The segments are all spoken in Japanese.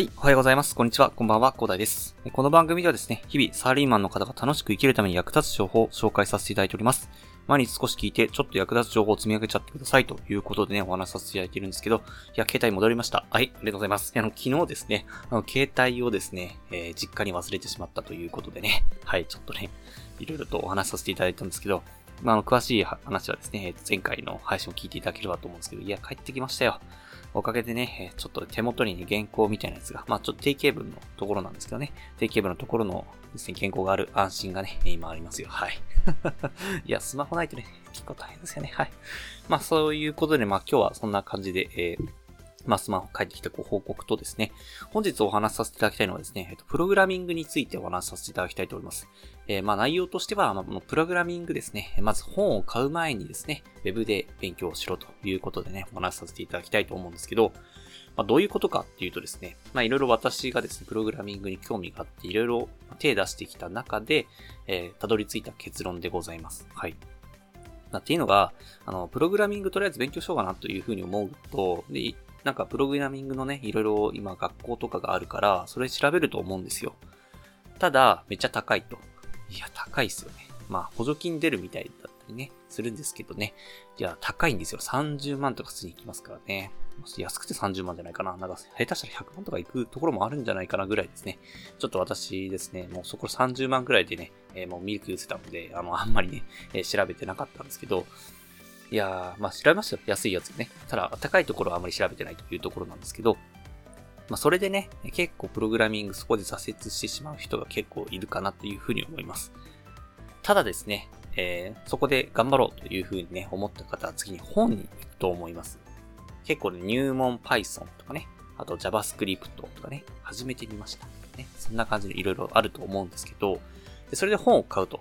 はい、おはようございます。こんにちは。こんばんは。コーダイです。この番組ではですね、日々サラリーマンの方が楽しく生きるために役立つ情報を紹介させていただいております。毎日少し聞いて、ちょっと役立つ情報を積み上げちゃってくださいということでね、お話しさせていただいているんですけど、いや、携帯戻りました。はい、ありがとうございます。あの、昨日ですね、あの、携帯をですね、えー、実家に忘れてしまったということでね、はい、ちょっとね、いろいろとお話しさせていただいたんですけど、まあ、あの、詳しい話はですね、前回の配信を聞いていただければと思うんですけど、いや、帰ってきましたよ。おかげでね、ちょっと手元にね、原稿みたいなやつが、まあちょっと定型文のところなんですけどね、定型文のところのですね、原稿がある安心がね、今ありますよ。はい。いや、スマホないとね、結構大変ですよね。はい。まあそういうことで、まあ今日はそんな感じで、えーまあ、スマホ帰ってきたご報告とですね、本日お話しさせていただきたいのはですね、えっと、プログラミングについてお話しさせていただきたいと思います。えー、まあ、内容としては、まあ、プログラミングですね、まず本を買う前にですね、ウェブで勉強しろということでね、お話しさせていただきたいと思うんですけど、まあ、どういうことかっていうとですね、まあ、いろいろ私がですね、プログラミングに興味があって、いろいろ手出してきた中で、えー、たどり着いた結論でございます。はい。まあ、っていうのが、あの、プログラミングとりあえず勉強しようかなというふうに思うと、で、なんかプログラミングのね、いろいろ今学校とかがあるから、それ調べると思うんですよ。ただ、めっちゃ高いと。いや、高いっすよね。まあ、補助金出るみたいだったりね、するんですけどね。いや、高いんですよ。30万とか普通に行きますからね。安くて30万じゃないかな。なんか、下手したら100万とか行くところもあるんじゃないかなぐらいですね。ちょっと私ですね、もうそこ30万ぐらいでね、えー、もうミルク言ってたので、あの、あんまりね、えー、調べてなかったんですけど、いやー、まあ調べましたよ。安いやつね。ただ、高いところはあまり調べてないというところなんですけど、まあそれでね、結構プログラミングそこで挫折してしまう人が結構いるかなというふうに思います。ただですね、えー、そこで頑張ろうというふうにね、思った方は次に本に行くと思います。結構ね、入門 Python とかね、あと JavaScript とかね、始めてみました。ね、そんな感じで色々あると思うんですけど、でそれで本を買うと。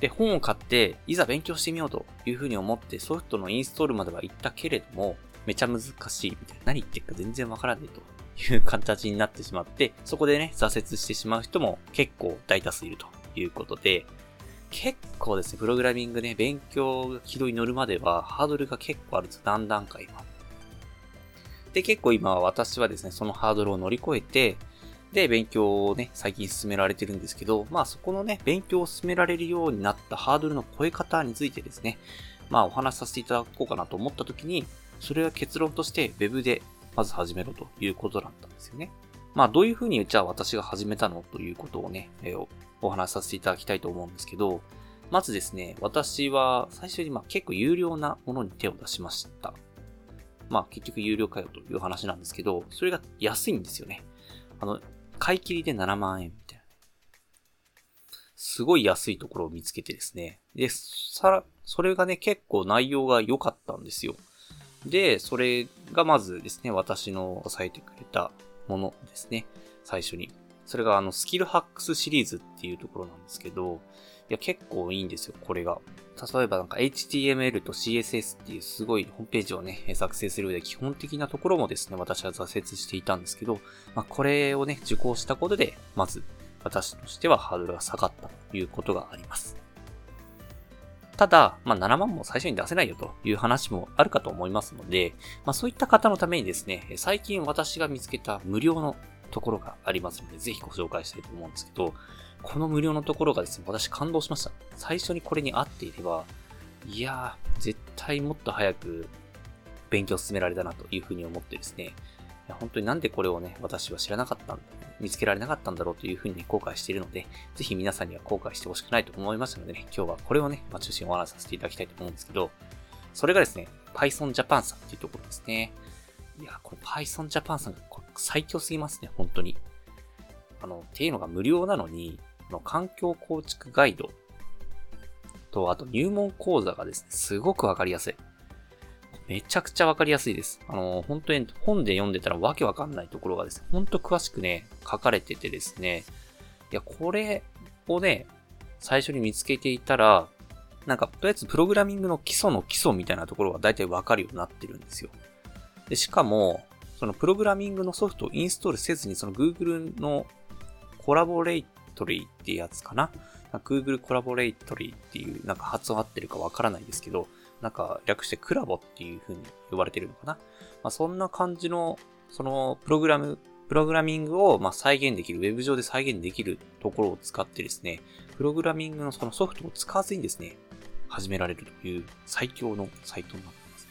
で、本を買って、いざ勉強してみようというふうに思って、ソフトのインストールまでは行ったけれども、めちゃ難しいみたいな。何言ってるか全然わからないという形になってしまって、そこでね、挫折してしまう人も結構大多数いるということで、結構ですね、プログラミングね、勉強が軌道に乗るまでは、ハードルが結構あるんです。何段階は。で、結構今は私はですね、そのハードルを乗り越えて、で、勉強をね、最近進められてるんですけど、まあそこのね、勉強を進められるようになったハードルの超え方についてですね、まあお話しさせていただこうかなと思った時に、それは結論として Web でまず始めろということだったんですよね。まあどういうふうにじゃあ私が始めたのということをね、えー、お話しさせていただきたいと思うんですけど、まずですね、私は最初にまあ結構有料なものに手を出しました。まあ結局有料かよという話なんですけど、それが安いんですよね。あの、買い切りで7万円みたいな。すごい安いところを見つけてですね。で、さら、それがね、結構内容が良かったんですよ。で、それがまずですね、私の抑えてくれたものですね。最初に。それがあの、スキルハックスシリーズっていうところなんですけど、いや、結構いいんですよ、これが。例えばなんか HTML と CSS っていうすごいホームページをね、作成する上で基本的なところもですね、私は挫折していたんですけど、まあ、これをね、受講したことで、まず私としてはハードルが下がったということがあります。ただ、まあ、7万も最初に出せないよという話もあるかと思いますので、まあ、そういった方のためにですね、最近私が見つけた無料のところがありますので、ぜひご紹介したいと思うんですけど、この無料のところがですね、私感動しました。最初にこれに合っていれば、いやー、絶対もっと早く勉強進められたなというふうに思ってですね、本当になんでこれをね、私は知らなかったんだ、見つけられなかったんだろうというふうに、ね、後悔しているので、ぜひ皆さんには後悔してほしくないと思いましたのでね、今日はこれをね、まあ、中心にお話しさせていただきたいと思うんですけど、それがですね、Python Japan さんっていうところですね。いや、これ Python Japan さんが最強すぎますね、本当に。あの、っていうのが無料なのに、の環境構築ガイドと、あと入門講座がですね、すごくわかりやすい。めちゃくちゃわかりやすいです。あの、本当に本で読んでたらわけわかんないところがですね、ほんと詳しくね、書かれててですね、いや、これをね、最初に見つけていたら、なんか、とりあえずプログラミングの基礎の基礎みたいなところが大体わかるようになってるんですよ。で、しかも、そのプログラミングのソフトをインストールせずに、その Google のコラボレイトリーっていうやつかな。Google コラボレイトリーっていう、なんか発音合ってるかわからないですけど、なんか略してクラボっていう風に呼ばれてるのかな？まあ、そんな感じの、そのプログラムプログラミングをま再現できる、ウェブ上で再現できるところを使ってですね、プログラミングのそのソフトを使わずにですね、始められるという最強のサイトになってます。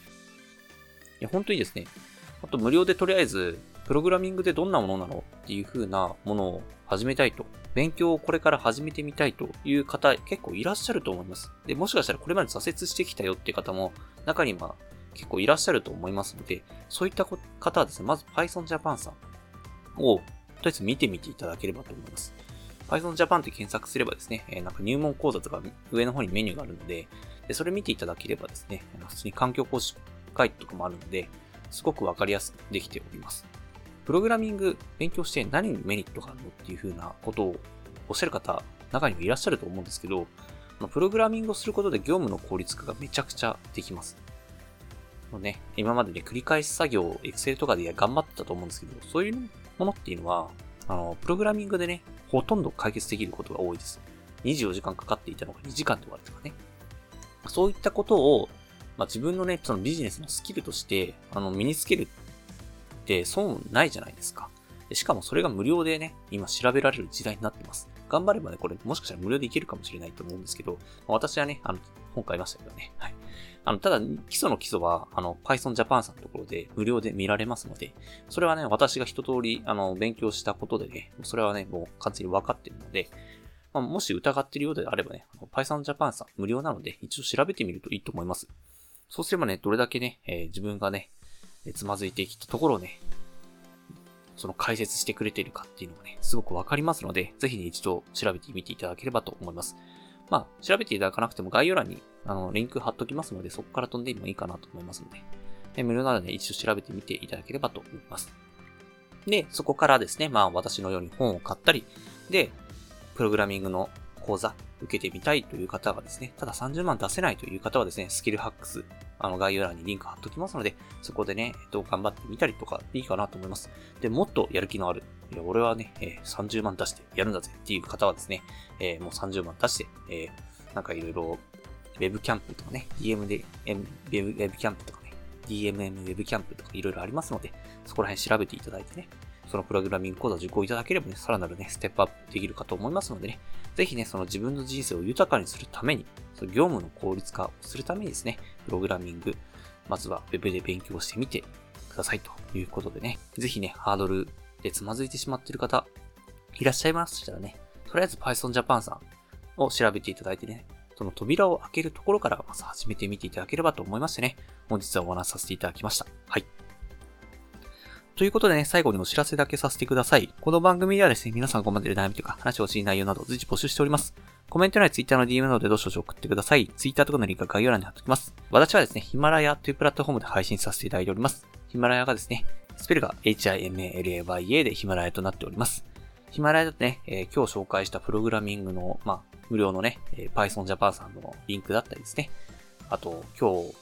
いや、本当にですね、あと無料でとりあえず、プログラミングってどんなものなの？っていう風なものを始めたいと、勉強をこれから始めてみたいという方結構いらっしゃると思います。で、もしかしたらこれまで挫折してきたよって方も中には結構いらっしゃると思いますので、そういった方はですね、まず Python Japan さんを、とりあえず見てみていただければと思います。Python Japan って検索すればですね、え、なんか入門講座とか上の方にメニューがあるので、でそれ見ていただければですね、普通に環境講師ガイドとかもあるので、すごくわかりやすくできております。プログラミング勉強して何にメリットがあるのっていう風なことをおっしゃる方、中にもいらっしゃると思うんですけど、プログラミングをすることで業務の効率化がめちゃくちゃできます。もうね、今までね、繰り返し作業を Excel とかで頑張ってたと思うんですけど、そういうものっていうのは、あの、プログラミングでね、ほとんど解決できることが多いです。24時間かかっていたのが2時間で終わるとかね。そういったことを、まあ、自分のね、そのビジネスのスキルとして、あの、身につけるって損ないじゃないですか。しかもそれが無料でね、今調べられる時代になってます。頑張ればね、これもしかしたら無料でいけるかもしれないと思うんですけど、私はね、あの、本買いましたけどね。はい。あの、ただ、基礎の基礎は、あの、Python Japan さんのところで無料で見られますので、それはね、私が一通り、あの、勉強したことでね、それはね、もう完全に分かってるので、まあ、もし疑ってるようであればね、Python Japan さん無料なので、一応調べてみるといいと思います。そうすればね、どれだけね、えー、自分がね、つまずいてきたところをね、その解説してくれているかっていうのがね、すごくわかりますので、ぜひね、一度調べてみていただければと思います。まあ、調べていただかなくても概要欄に、あの、リンク貼っときますので、そこから飛んでもいいかなと思いますので、で無料なので一度調べてみていただければと思います。で、そこからですね、まあ私のように本を買ったり、で、プログラミングの講座受けてみたいという方がですね、ただ30万出せないという方はですね、スキルハックス、あの概要欄にリンク貼っときますので、そこでね、えっと、頑張ってみたりとかいいかなと思います。で、もっとやる気のある、いや俺はね、えー、30万出してやるんだぜっていう方はですね、えー、もう30万出して、えー、なんかいろいろ、ウェブキャンプとかね、DM で、ウェブウェブキャンプとかね、DMM ウェブキャンプとかいろいろありますので、そこら辺調べていただいてね、そのプログラミング講座を受講いただければね、さらなるね、ステップアップできるかと思いますのでね、ぜひね、その自分の人生を豊かにするために、その業務の効率化をするためにですね、プログラミング、まずは Web で勉強してみてくださいということでね、ぜひね、ハードルでつまずいてしまっている方、いらっしゃいましたらね、とりあえず Python Japan さんを調べていただいてね、その扉を開けるところからまず始めてみていただければと思いましてね、本日はお話しさせていただきました。はい。ということでね、最後にお知らせだけさせてください。この番組ではですね、皆さんごまでる悩みとか話をしい内容など随時募集しております。コメント欄や Twitter の DM などでどしどし送ってください。Twitter とかのリンクは概要欄に貼っておきます。私はですね、ヒマラヤというプラットフォームで配信させていただいております。ヒマラヤがですね、スペルが HIMALAYA でヒマラヤとなっております。ヒマラヤだとね、えー、今日紹介したプログラミングの、まあ、無料のね、えー、Python Japan さんのリンクだったりですね。あと、今日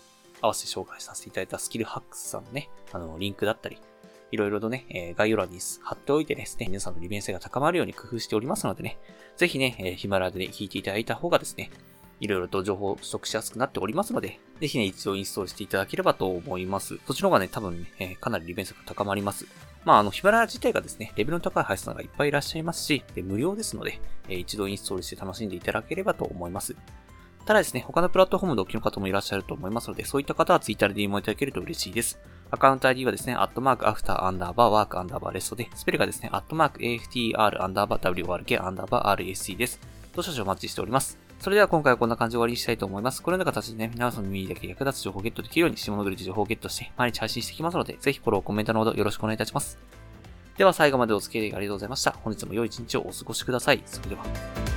合わせて紹介させていただいたスキルハックスさんのね、あの、リンクだったり、いろいろとね、え、概要欄に貼っておいてですね、皆さんの利便性が高まるように工夫しておりますのでね、ぜひね、え、ヒマラで、ね、聞いていただいた方がですね、いろいろと情報を取得しやすくなっておりますので、ぜひね、一度インストールしていただければと思います。そっちの方がね、多分ね、え、かなり利便性が高まります。まあ、あの、ヒマラヤ自体がですね、レベルの高い配信さんがいっぱいいらっしゃいますし、で無料ですので、えー、一度インストールして楽しんでいただければと思います。ただですね、他のプラットフォームでお聞きの方もいらっしゃると思いますので、そういった方は Twitter で DM をいただけると嬉しいです。アカウント ID はですね、アットマーク after アンダーバー work アンダーバー rest で、スペルがですね、アットマーク AFTR アンダーバー WRK アンダーバー RST です。どしどしお待ちしております。それでは今回はこんな感じで終わりにしたいと思います。このような形でね、皆さんの耳だけ役立つ情報をゲットできるように、下のグリッ情報をゲットして、毎日配信していきますので、ぜひフォロー、コメントのほどよろしくお願いいたします。では最後までお付き合いありがとうございました。本日も良い一日をお過ごしください。それでは。